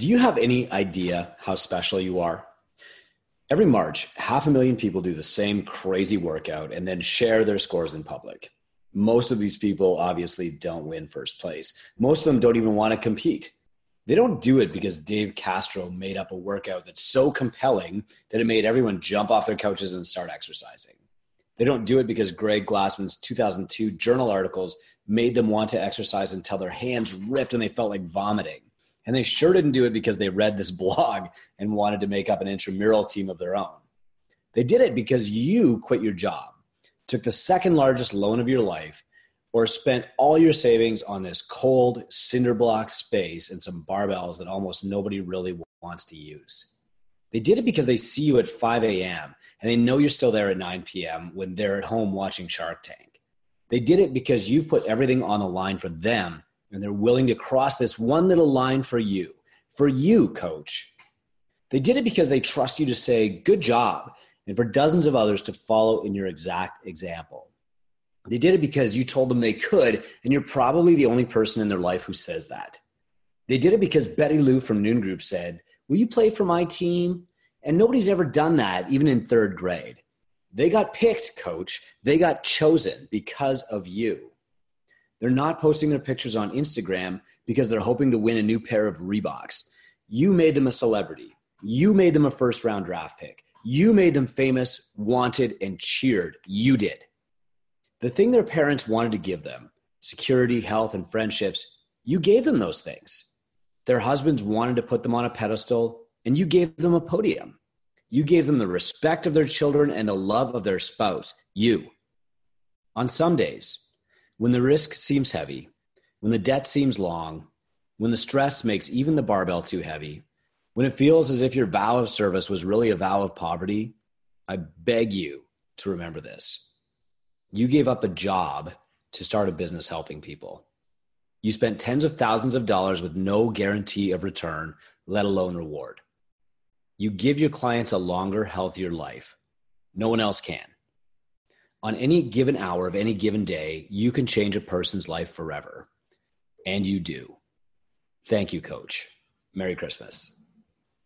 Do you have any idea how special you are? Every March, half a million people do the same crazy workout and then share their scores in public. Most of these people obviously don't win first place. Most of them don't even want to compete. They don't do it because Dave Castro made up a workout that's so compelling that it made everyone jump off their couches and start exercising. They don't do it because Greg Glassman's 2002 journal articles made them want to exercise until their hands ripped and they felt like vomiting. And they sure didn't do it because they read this blog and wanted to make up an intramural team of their own. They did it because you quit your job, took the second largest loan of your life, or spent all your savings on this cold cinder block space and some barbells that almost nobody really wants to use. They did it because they see you at 5 a.m. and they know you're still there at 9 p.m. when they're at home watching Shark Tank. They did it because you've put everything on the line for them and they're willing to cross this one little line for you, for you, coach. They did it because they trust you to say, good job, and for dozens of others to follow in your exact example. They did it because you told them they could, and you're probably the only person in their life who says that. They did it because Betty Lou from Noon Group said, Will you play for my team? And nobody's ever done that, even in third grade. They got picked, coach. They got chosen because of you. They're not posting their pictures on Instagram because they're hoping to win a new pair of Reeboks. You made them a celebrity. You made them a first round draft pick. You made them famous, wanted, and cheered. You did. The thing their parents wanted to give them security, health, and friendships you gave them those things. Their husbands wanted to put them on a pedestal, and you gave them a podium. You gave them the respect of their children and the love of their spouse, you. On some days, when the risk seems heavy, when the debt seems long, when the stress makes even the barbell too heavy, when it feels as if your vow of service was really a vow of poverty, I beg you to remember this. You gave up a job to start a business helping people. You spent tens of thousands of dollars with no guarantee of return, let alone reward. You give your clients a longer, healthier life. No one else can on any given hour of any given day, you can change a person's life forever. And you do. Thank you, coach. Merry Christmas.